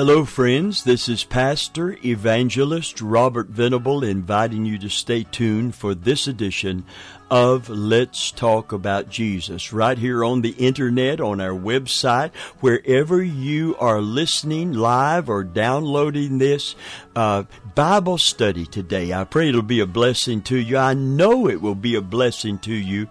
Hello, friends. This is Pastor Evangelist Robert Venable inviting you to stay tuned for this edition of Let's Talk About Jesus right here on the internet, on our website, wherever you are listening live or downloading this uh, Bible study today. I pray it'll be a blessing to you. I know it will be a blessing to you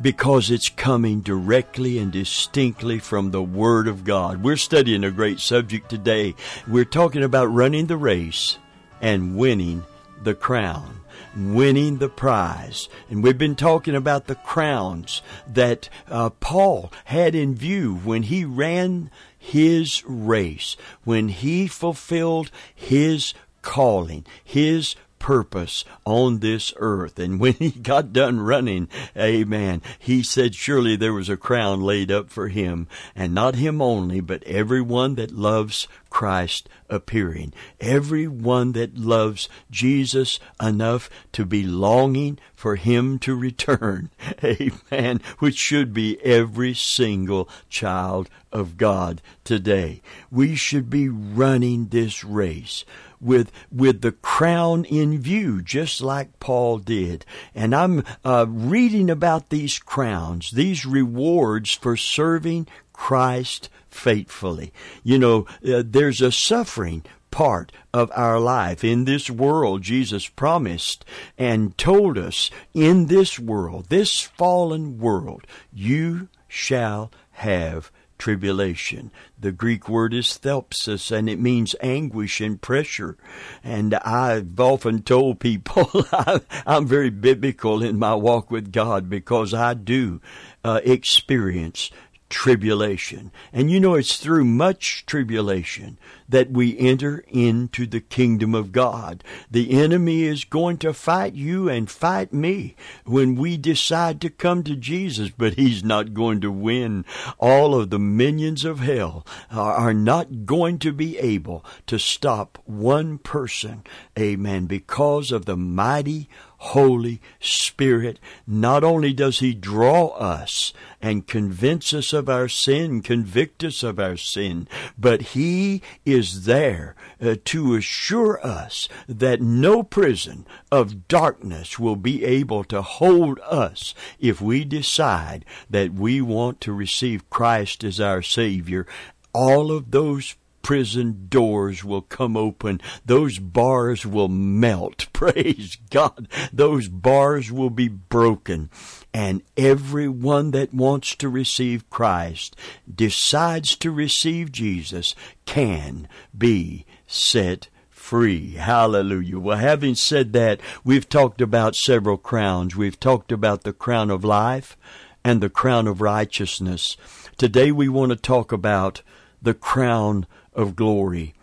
because it's coming directly and distinctly from the Word of God. We're studying a great subject today. We're talking about running the race and winning the crown. Winning the prize. And we've been talking about the crowns that uh, Paul had in view when he ran his race, when he fulfilled his calling, his purpose on this earth. And when he got done running, amen, he said, surely there was a crown laid up for him, and not him only, but everyone that loves Christ appearing. Everyone that loves Jesus enough to be longing for him to return. Amen. Which should be every single child of God today. We should be running this race with with the crown in view, just like Paul did. And I'm uh, reading about these crowns, these rewards for serving Christ faithfully. You know, uh, there's a suffering part of our life. In this world, Jesus promised and told us, in this world, this fallen world, you shall have tribulation. The Greek word is thlipsis, and it means anguish and pressure. And I've often told people I'm very biblical in my walk with God because I do uh, experience tribulation. And you know, it's through much tribulation that we enter into the kingdom of God. The enemy is going to fight you and fight me when we decide to come to Jesus, but he's not going to win. All of the minions of hell are not going to be able to stop one person, amen, because of the mighty Holy Spirit. Not only does He draw us and convince us of our sin, convict us of our sin, but He is there uh, to assure us that no prison of darkness will be able to hold us if we decide that we want to receive Christ as our Savior. All of those prison doors will come open. Those bars will melt. Praise God. Those bars will be broken. And everyone that wants to receive Christ, decides to receive Jesus, can be set free. Hallelujah. Well, having said that, we've talked about several crowns. We've talked about the crown of life and the crown of righteousness. Today we want to talk about the crown of glory.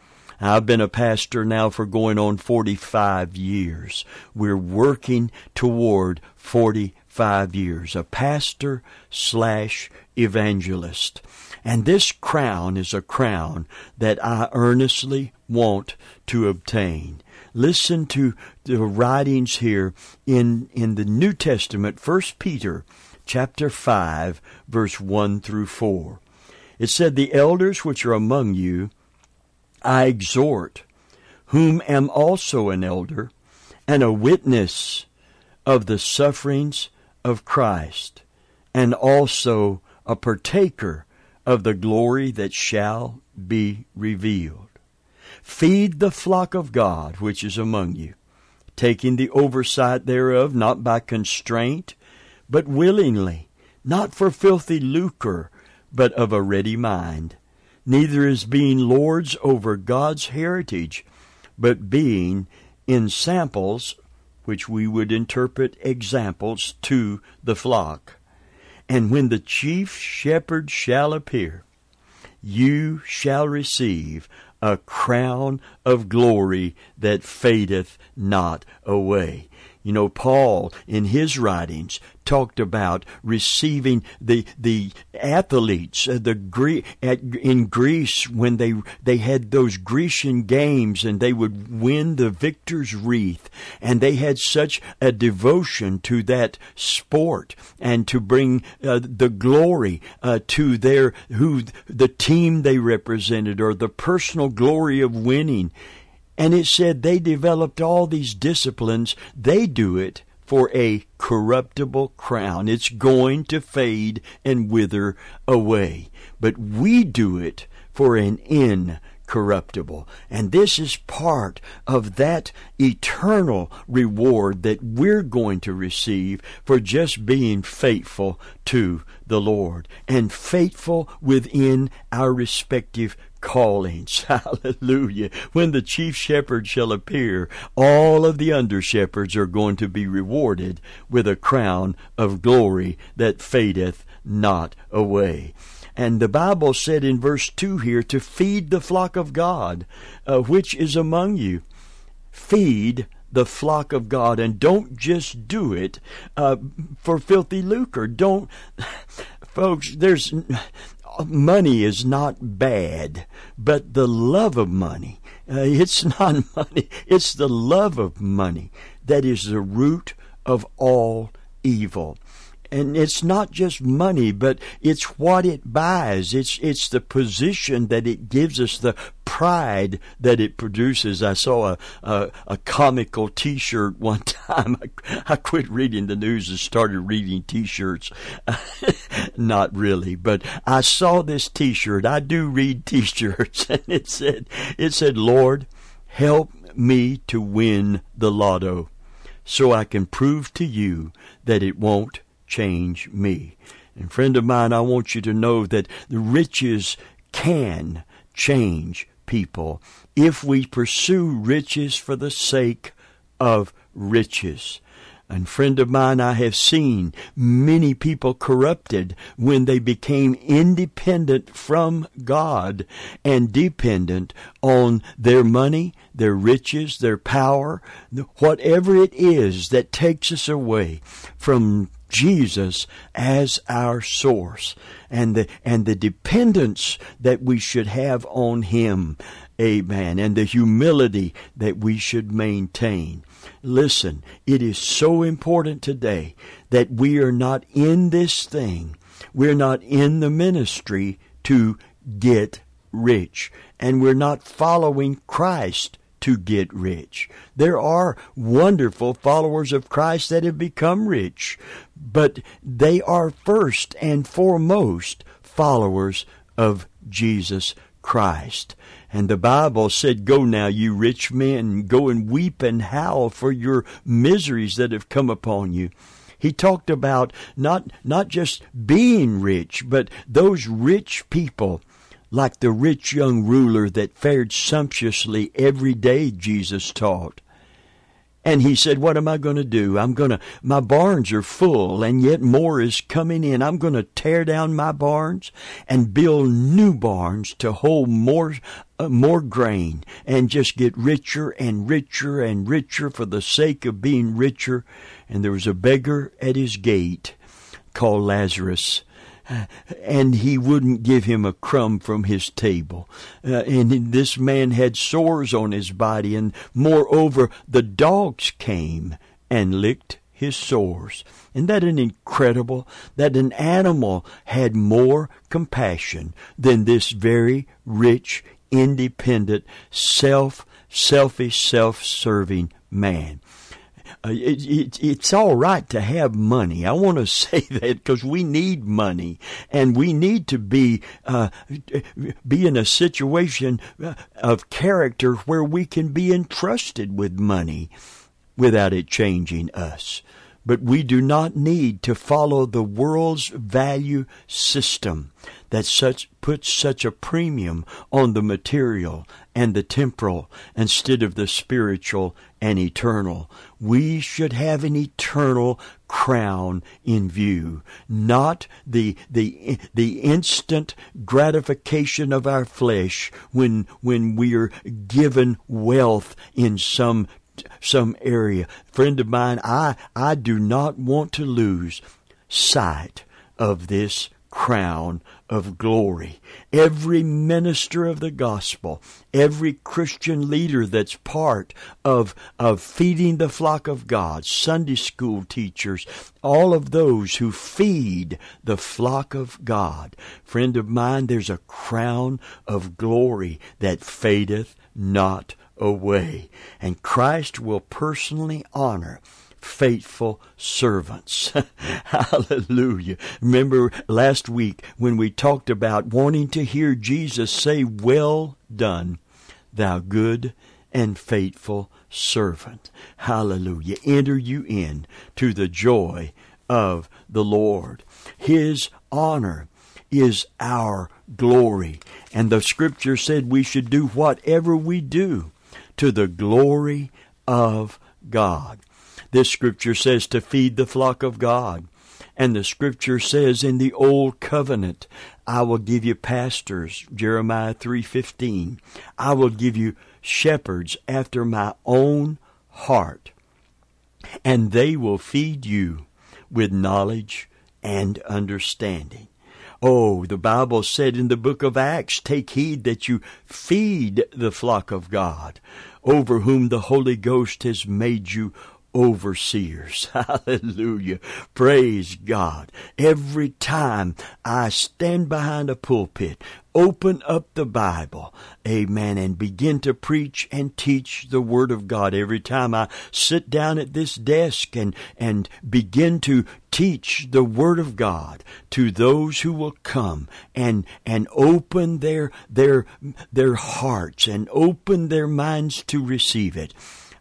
I've been a pastor now for going on 45 years. We're working toward 45 years. A pastor slash evangelist. And this crown is a crown that I earnestly want to obtain. Listen to the writings here in, in the New Testament, 1 Peter chapter 5, verse 1 through 4. It said, The elders which are among you, I exhort, whom am also an elder and a witness of the sufferings of Christ, and also a partaker of the glory that shall be revealed. Feed the flock of God which is among you, taking the oversight thereof not by constraint, but willingly, not for filthy lucre, but of a ready mind neither as being lords over God's heritage, but being ensamples, which we would interpret examples to the flock. And when the chief shepherd shall appear, you shall receive a crown of glory that fadeth not away. You know, Paul in his writings talked about receiving the the athletes uh, the Gre- at, in Greece when they they had those Grecian games and they would win the victor's wreath. And they had such a devotion to that sport and to bring uh, the glory uh, to their who the team they represented or the personal glory of winning and it said they developed all these disciplines. They do it for a corruptible crown. It's going to fade and wither away. But we do it for an incorruptible. And this is part of that eternal reward that we're going to receive for just being faithful to the Lord and faithful within our respective callings. Hallelujah. When the chief shepherd shall appear, all of the under shepherds are going to be rewarded with a crown of glory that fadeth not away. And the Bible said in verse 2 here to feed the flock of God, uh, which is among you. Feed the flock of God and don't just do it uh, for filthy lucre. Don't, folks, there's money is not bad, but the love of money, uh, it's not money, it's the love of money that is the root of all evil and it's not just money, but it's what it buys. It's it's the position that it gives us, the pride that it produces. I saw a a, a comical T-shirt one time. I, I, quit reading the news and started reading T-shirts. not really, but I saw this T-shirt. I do read T-shirts, and it said it said, "Lord, help me to win the lotto." So I can prove to you that it won't change me. And friend of mine, I want you to know that the riches can change people if we pursue riches for the sake of riches. And friend of mine, I have seen many people corrupted when they became independent from God and dependent on their money, their riches, their power, whatever it is that takes us away from Jesus as our source and the, and the dependence that we should have on Him. Amen. And the humility that we should maintain. Listen, it is so important today that we are not in this thing. We're not in the ministry to get rich. And we're not following Christ to get rich. There are wonderful followers of Christ that have become rich, but they are first and foremost followers of Jesus Christ. And the Bible said, Go now, you rich men, go and weep and howl for your miseries that have come upon you. He talked about not, not just being rich, but those rich people like the rich young ruler that fared sumptuously every day, Jesus taught. And he said, What am I going to do? I'm going to, my barns are full, and yet more is coming in. I'm going to tear down my barns and build new barns to hold more, uh, more grain and just get richer and richer and richer for the sake of being richer. And there was a beggar at his gate called Lazarus and he wouldn't give him a crumb from his table. Uh, and this man had sores on his body, and moreover, the dogs came and licked his sores. Isn't that an incredible that an animal had more compassion than this very rich, independent, self selfish, self serving man? Uh, it, it, it's all right to have money. I want to say that because we need money and we need to be uh, be in a situation uh, of character where we can be entrusted with money without it changing us. but we do not need to follow the world's value system that such puts such a premium on the material and the temporal instead of the spiritual and eternal. We should have an eternal crown in view, not the the the instant gratification of our flesh when when we are given wealth in some some area. Friend of mine, I I do not want to lose sight of this crown of glory. Every minister of the gospel, every Christian leader that's part of, of feeding the flock of God, Sunday school teachers, all of those who feed the flock of God. Friend of mine, there's a crown of glory that fadeth not away. And Christ will personally honor faithful servants. Hallelujah. Remember last week when we talked about wanting to hear Jesus say, Well done, thou good and faithful servant. Hallelujah. Enter you in to the joy of the Lord. His honor is our glory. And the scripture said we should do whatever we do to the glory of God. This scripture says to feed the flock of God. And the scripture says in the old covenant, I will give you pastors, Jeremiah 3:15. I will give you shepherds after my own heart, and they will feed you with knowledge and understanding. Oh, the Bible said in the book of Acts, take heed that you feed the flock of God, over whom the Holy Ghost has made you overseers. Hallelujah. Praise God. Every time I stand behind a pulpit, open up the Bible, amen, and begin to preach and teach the Word of God. Every time I sit down at this desk and, and begin to teach the Word of God to those who will come and, and open their, their, their hearts and open their minds to receive it.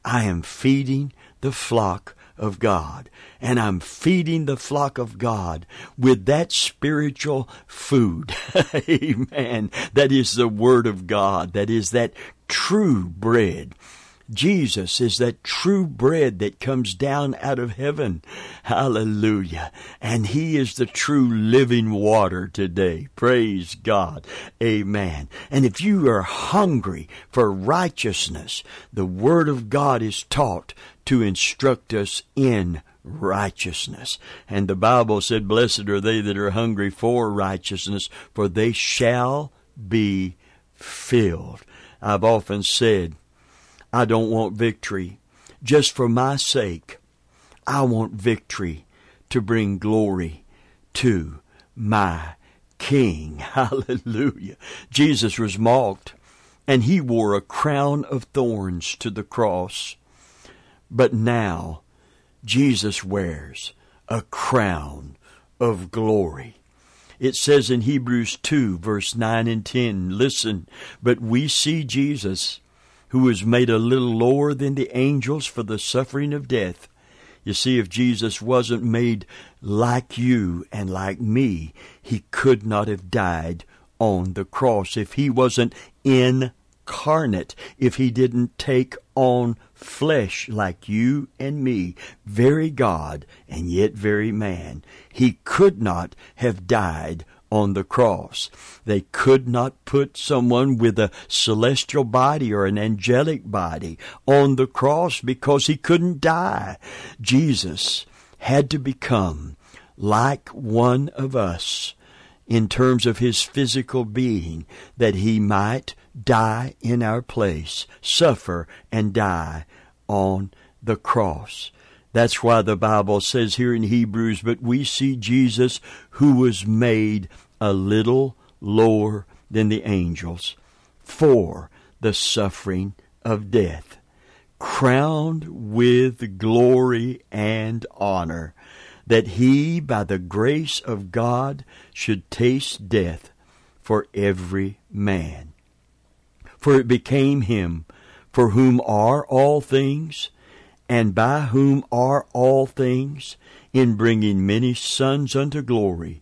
I am feeding the flock of God. And I'm feeding the flock of God with that spiritual food. Amen. That is the Word of God. That is that true bread Jesus is that true bread that comes down out of heaven. Hallelujah. And He is the true living water today. Praise God. Amen. And if you are hungry for righteousness, the Word of God is taught to instruct us in righteousness. And the Bible said, Blessed are they that are hungry for righteousness, for they shall be filled. I've often said, I don't want victory just for my sake. I want victory to bring glory to my King. Hallelujah. Jesus was mocked and he wore a crown of thorns to the cross. But now Jesus wears a crown of glory. It says in Hebrews 2 verse 9 and 10, listen, but we see Jesus who was made a little lower than the angels for the suffering of death. You see, if Jesus wasn't made like you and like me, he could not have died on the cross. If he wasn't incarnate, if he didn't take on flesh like you and me, very God and yet very man, he could not have died on the cross. They could not put someone with a celestial body or an angelic body on the cross because he couldn't die. Jesus had to become like one of us in terms of his physical being that he might die in our place, suffer and die on the cross. That's why the Bible says here in Hebrews, but we see Jesus who was made a little lower than the angels for the suffering of death, crowned with glory and honor, that he, by the grace of God, should taste death for every man. For it became him for whom are all things, and by whom are all things, in bringing many sons unto glory,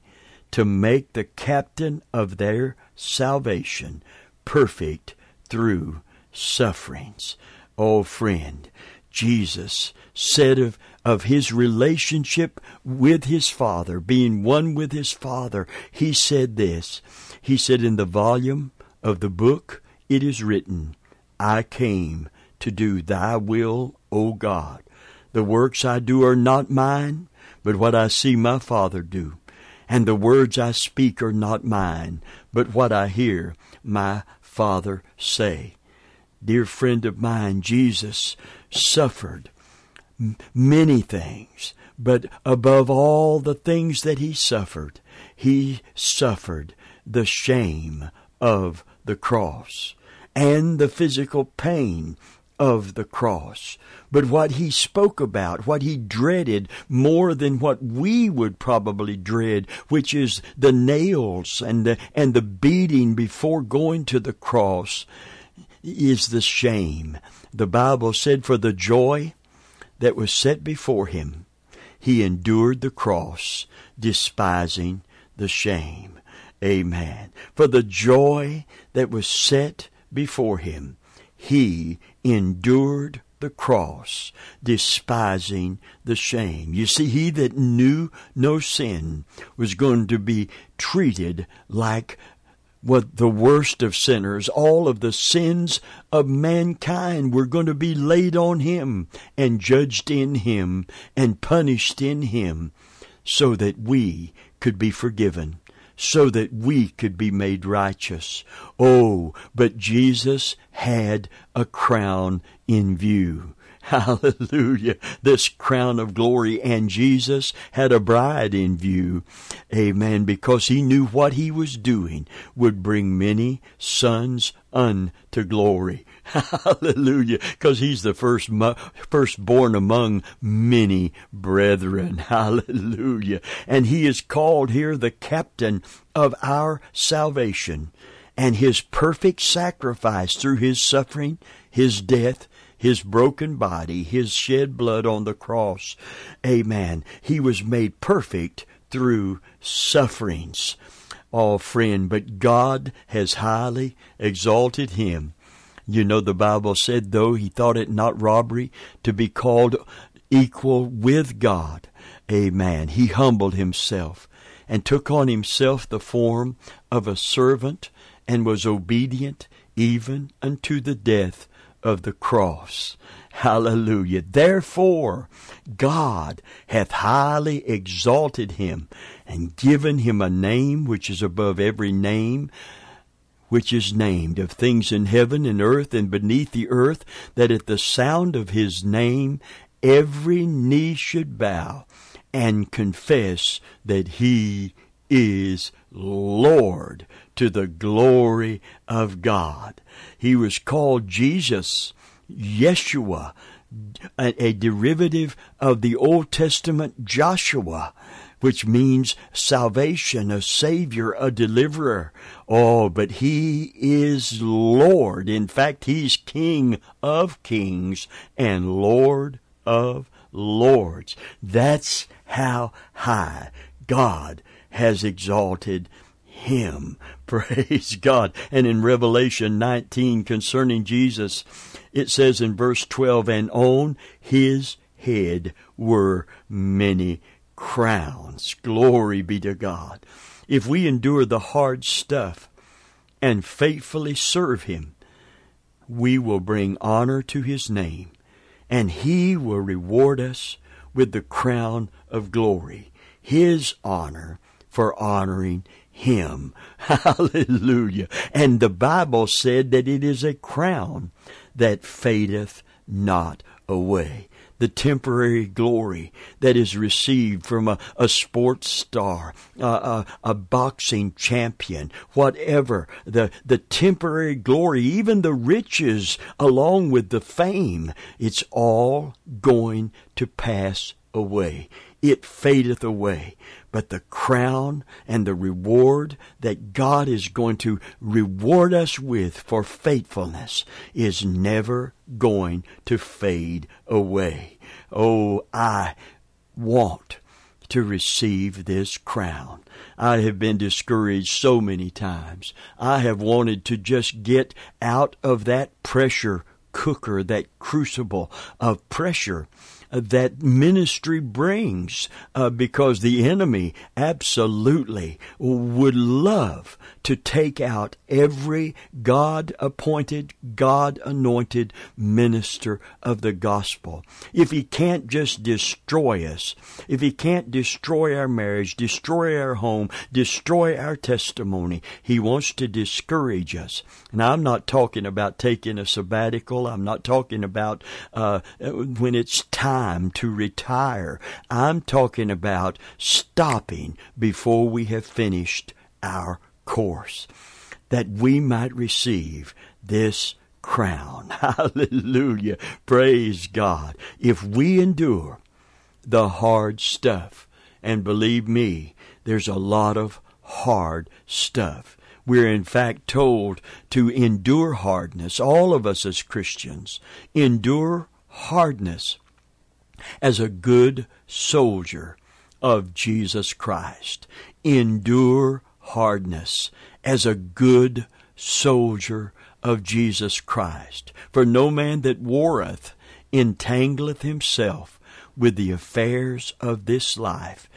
to make the captain of their salvation perfect through sufferings. Oh, friend, Jesus said of, of his relationship with his Father, being one with his Father, he said this. He said, In the volume of the book it is written, I came to do thy will, O God. The works I do are not mine, but what I see my Father do. And the words I speak are not mine, but what I hear my Father say. Dear friend of mine, Jesus suffered many things, but above all the things that he suffered, he suffered the shame of the cross and the physical pain of the cross. But what he spoke about, what he dreaded more than what we would probably dread, which is the nails and the, and the beating before going to the cross, is the shame. The Bible said, For the joy that was set before him, he endured the cross, despising the shame. Amen. For the joy that was set before him, he endured the cross, despising the shame. You see, he that knew no sin was going to be treated like what the worst of sinners, all of the sins of mankind were going to be laid on him and judged in him and punished in him so that we could be forgiven so that we could be made righteous. Oh, but Jesus had a crown in view. Hallelujah. This crown of glory. And Jesus had a bride in view. Amen. Because he knew what he was doing would bring many sons unto glory. Hallelujah. Because he's the first, firstborn among many brethren. Hallelujah. And he is called here the captain of our salvation. And his perfect sacrifice through his suffering, his death, his broken body, his shed blood on the cross. Amen. He was made perfect through sufferings. Oh, friend, but God has highly exalted him. You know, the Bible said, though he thought it not robbery to be called equal with God. Amen. He humbled himself and took on himself the form of a servant and was obedient even unto the death of the cross. Hallelujah. Therefore, God hath highly exalted him and given him a name which is above every name, which is named of things in heaven and earth and beneath the earth, that at the sound of his name every knee should bow and confess that he is Lord to the glory of God. He was called Jesus, Yeshua, a, derivative of the Old Testament Joshua, which means salvation, a savior, a deliverer. Oh, but he is Lord. In fact, he's King of kings and Lord of lords. That's how high God has exalted him. Praise God. And in Revelation 19 concerning Jesus, it says in verse 12, and on his head were many crowns. Glory be to God. If we endure the hard stuff and faithfully serve him, we will bring honor to his name, and he will reward us with the crown of glory, his honor for honoring him. Hallelujah. And the Bible said that it is a crown that fadeth not away. The temporary glory that is received from a, a sports star, a, a, a boxing champion, whatever, the, the temporary glory, even the riches along with the fame, it's all going to pass away. It fadeth away. But the crown and the reward that God is going to reward us with for faithfulness is never going to fade away. Oh, I want to receive this crown. I have been discouraged so many times. I have wanted to just get out of that pressure cooker, that crucible of pressure that ministry brings uh, because the enemy absolutely would love to take out every God appointed, God anointed minister of the gospel. If he can't just destroy us, if he can't destroy our marriage, destroy our home, destroy our testimony, he wants to discourage us. Now, I'm not talking about taking a sabbatical. I'm not talking about uh, when it's time to retire. I'm talking about stopping before we have finished our course, that we might receive this crown. Hallelujah. Praise God. If we endure the hard stuff, and believe me, there's a lot of hard stuff. We're in fact told to endure hardness, all of us as Christians, endure hardness as a good soldier of Jesus Christ. Endure hardness as a good soldier of Jesus Christ. For no man that warreth entangleth himself with the affairs of this life,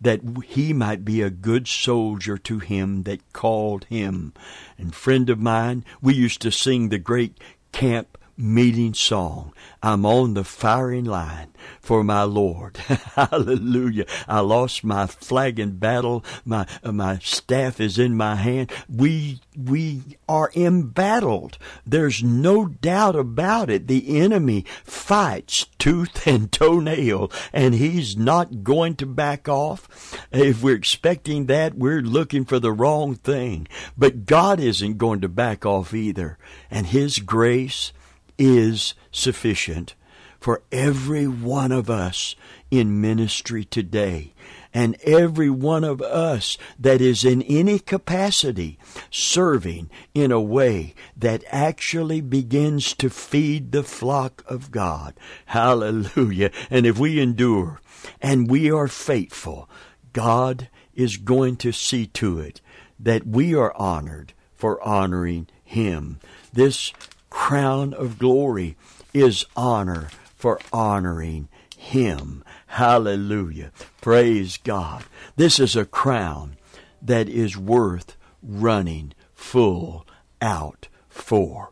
that he might be a good soldier to him that called him. And friend of mine, we used to sing the great camp meeting song. I'm on the firing line for my Lord. Hallelujah. I lost my flag in battle. My, uh, my staff is in my hand. We, we are embattled. There's no doubt about it. The enemy fights tooth and toenail and he's not going to back off. If we're expecting that, we're looking for the wrong thing. But God isn't going to back off either. And his grace, is sufficient for every one of us in ministry today and every one of us that is in any capacity serving in a way that actually begins to feed the flock of God. Hallelujah. And if we endure and we are faithful, God is going to see to it that we are honored for honoring Him. This crown of glory is honor for honoring Him. Hallelujah. Praise God. This is a crown that is worth running full out for.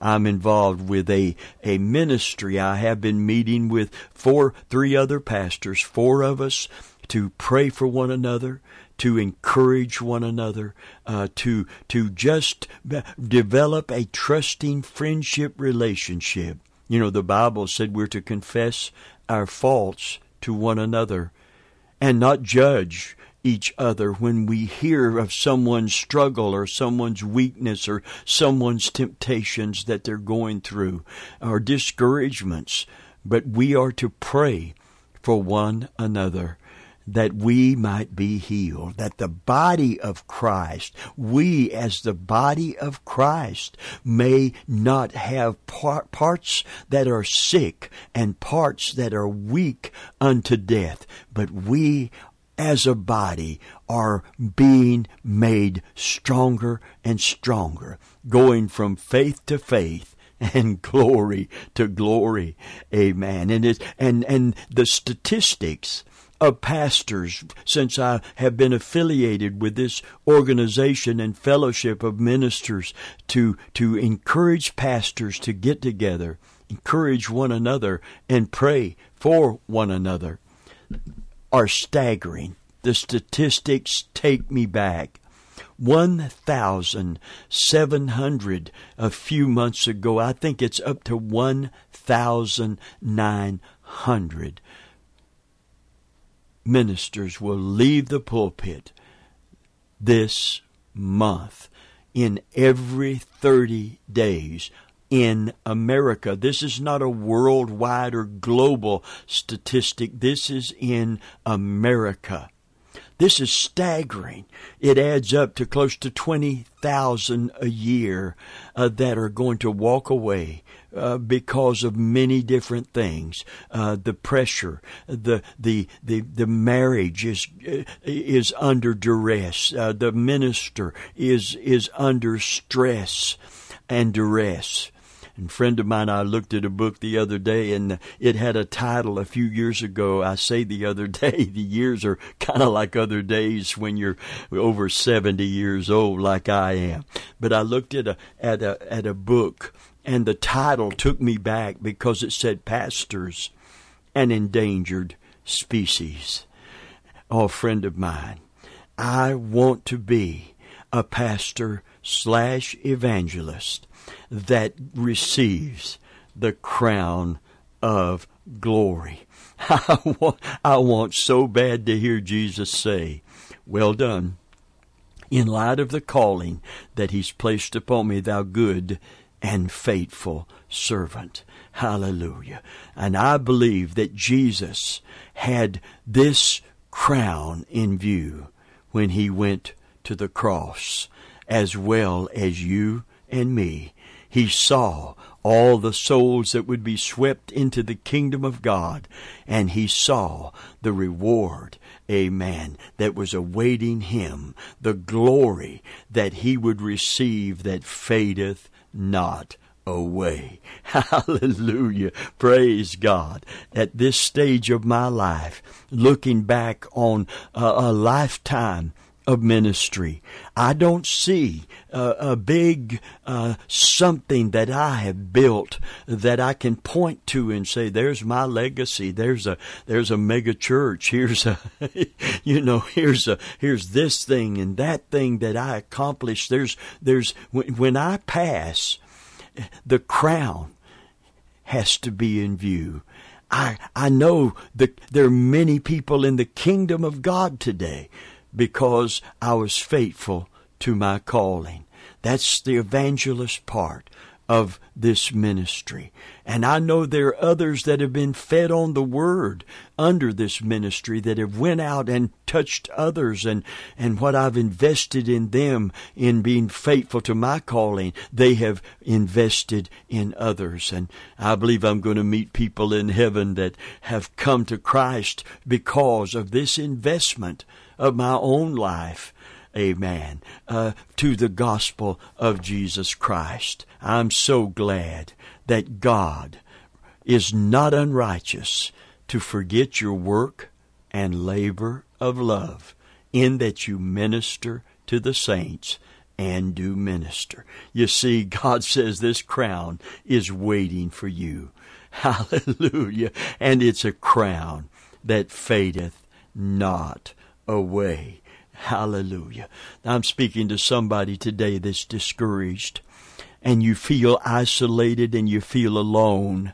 I'm involved with a, a ministry. I have been meeting with four, three other pastors, four of us to pray for one another, to encourage one another, uh, to to just develop a trusting friendship relationship. You know, the Bible said we're to confess our faults to one another and not judge each other when we hear of someone's struggle or someone's weakness or someone's temptations that they're going through or discouragements. But we are to pray for one another that we might be healed, that the body of Christ, we as the body of Christ, may not have par- parts that are sick and parts that are weak unto death, but we as a body are being made stronger and stronger, going from faith to faith and glory to glory. Amen. And it, and and the statistics of pastors since I have been affiliated with this organization and fellowship of ministers to, to encourage pastors to get together, encourage one another, and pray for one another are staggering. The statistics take me back. 1,700 a few months ago. I think it's up to 1,900 ministers will leave the pulpit this month in every 30 days in America. This is not a worldwide or global statistic. This is in America. This is staggering. It adds up to close to 20,000 a year uh, that are going to walk away uh, because of many different things. Uh, the pressure, the the the the marriage is uh, is under duress. Uh, the minister is is under stress and duress. And friend of mine, I looked at a book the other day and it had a title a few years ago. I say the other day, the years are kind of like other days when you're over 70 years old like I am. But I looked at a, at a, at a book and the title took me back because it said pastors and endangered species. Oh, friend of mine, I want to be a pastor slash evangelist that receives the crown of glory. I want, I want so bad to hear Jesus say, Well done, in light of the calling that He's placed upon me, thou good and faithful servant. Hallelujah. And I believe that Jesus had this crown in view when He went to the cross, as well as you and me he saw all the souls that would be swept into the kingdom of God, and he saw the reward, amen, that was awaiting him, the glory that he would receive that fadeth not away. Hallelujah. Praise God. At this stage of my life, looking back on a, a lifetime of ministry. I don't see a big uh, something that I have built that I can point to and say, "There's my legacy. There's a there's a mega church. Here's a you know here's a here's this thing and that thing that I accomplished. There's there's when, when I pass, the crown has to be in view. I I know that there are many people in the kingdom of God today because I was faithful to my calling. That's the evangelist part of this ministry. And I know there are others that have been fed on the word under this ministry that have went out and touched others and, and what I've invested in them in being faithful to my calling, they have invested in others. And I believe I'm going to meet people in heaven that have come to Christ because of this investment of my own life amen, uh, to the gospel of Jesus Christ. I'm so glad that God is not unrighteous to forget your work and labor of love in that you minister to the saints and do minister. You see, God says this crown is waiting for you. Hallelujah. And it's a crown that fadeth not away. Hallelujah. I'm speaking to somebody today that's discouraged and you feel isolated and you feel alone.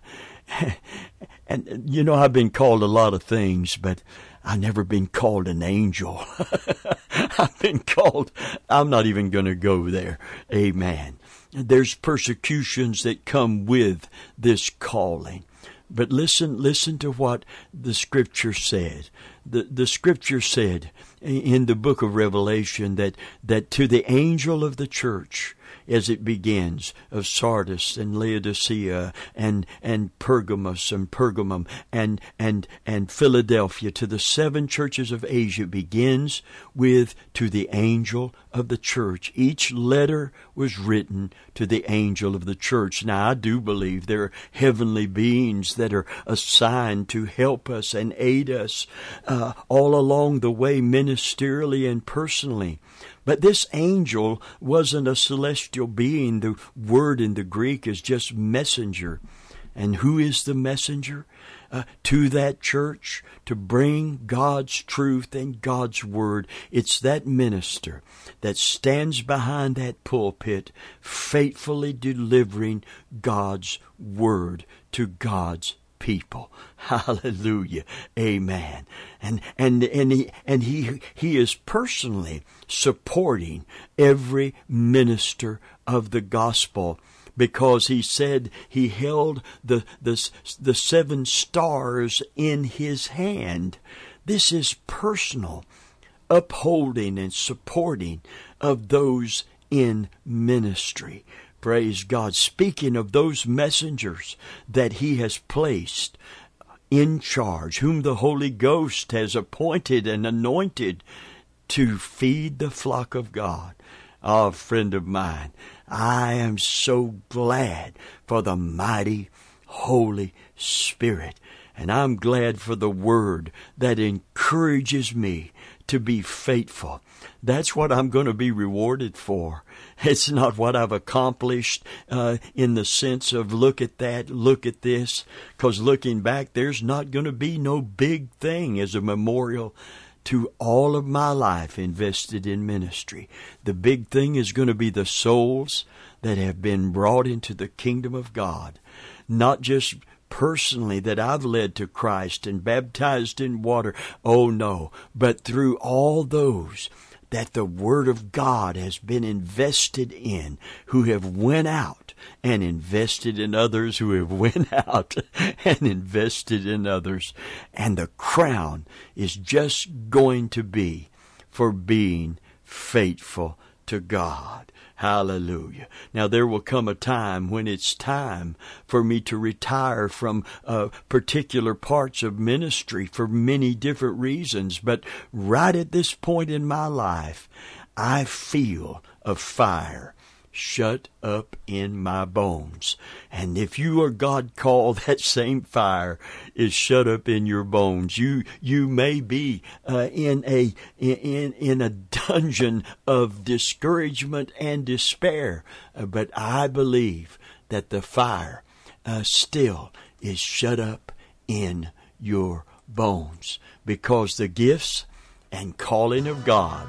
and you know, I've been called a lot of things, but I've never been called an angel. I've been called, I'm not even going to go there. Amen. There's persecutions that come with this calling. But listen, listen to what the scripture said. The, the scripture said in the book of Revelation that, that to the angel of the church, as it begins of Sardis and Laodicea and and Pergamos and Pergamum and and and Philadelphia to the seven churches of Asia begins with to the angel of the church. Each letter was written to the angel of the church. Now I do believe there are heavenly beings that are assigned to help us and aid us uh, all along the way ministerially and personally. But this angel wasn't a celestial being. The word in the Greek is just messenger. And who is the messenger? Uh, to that church to bring God's truth and God's word. It's that minister that stands behind that pulpit, faithfully delivering God's word to God's people. Hallelujah. Amen. And and and he and he he is personally supporting every minister of the gospel because he said he held the, the, the seven stars in his hand. This is personal upholding and supporting of those in ministry. Praise God. Speaking of those messengers that He has placed in charge, whom the Holy Ghost has appointed and anointed to feed the flock of God. Ah, friend of mine, I am so glad for the mighty Holy Spirit. And I'm glad for the word that encourages me to be faithful. That's what I'm going to be rewarded for. It's not what I've accomplished uh, in the sense of look at that, look at this, because looking back, there's not going to be no big thing as a memorial to all of my life invested in ministry. The big thing is going to be the souls that have been brought into the kingdom of God, not just personally that I've led to Christ and baptized in water. Oh no, but through all those that the Word of God has been invested in, who have went out and invested in others who have went out and invested in others. And the crown is just going to be for being faithful to God. Hallelujah. Now there will come a time when it's time for me to retire from uh, particular parts of ministry for many different reasons. But right at this point in my life, I feel a fire shut up in my bones. And if you are God called, that same fire is shut up in your bones. You you may be uh, in a in in a dungeon of discouragement and despair, uh, but I believe that the fire uh, still is shut up in your bones because the gifts and calling of God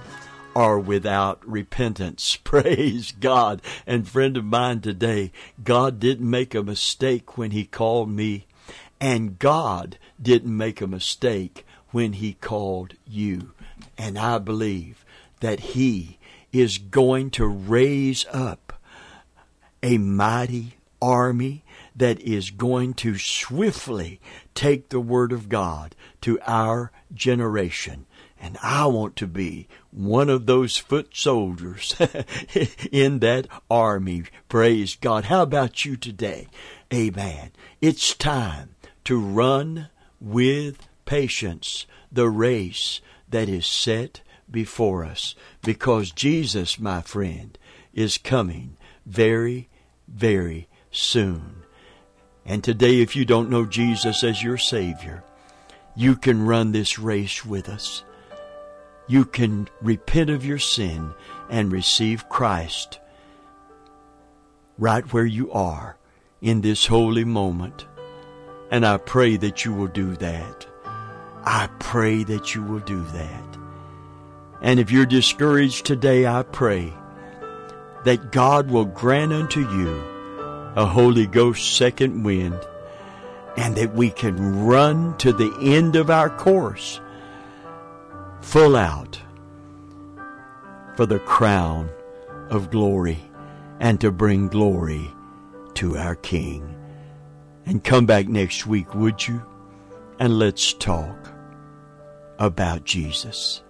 are without repentance. Praise God. And friend of mine today, God didn't make a mistake when He called me, and God didn't make a mistake when He called you. And I believe that He is going to raise up a mighty army that is going to swiftly take the Word of God to our generation. And I want to be one of those foot soldiers in that army. Praise God. How about you today? Amen. It's time to run with patience the race that is set before us because Jesus, my friend, is coming very, very soon. And today, if you don't know Jesus as your Savior, you can run this race with us you can repent of your sin and receive Christ right where you are in this holy moment. And I pray that you will do that. I pray that you will do that. And if you're discouraged today, I pray that God will grant unto you a Holy Ghost second wind and that we can run to the end of our course full out for the crown of glory and to bring glory to our King. And come back next week, would you? And let's talk about Jesus.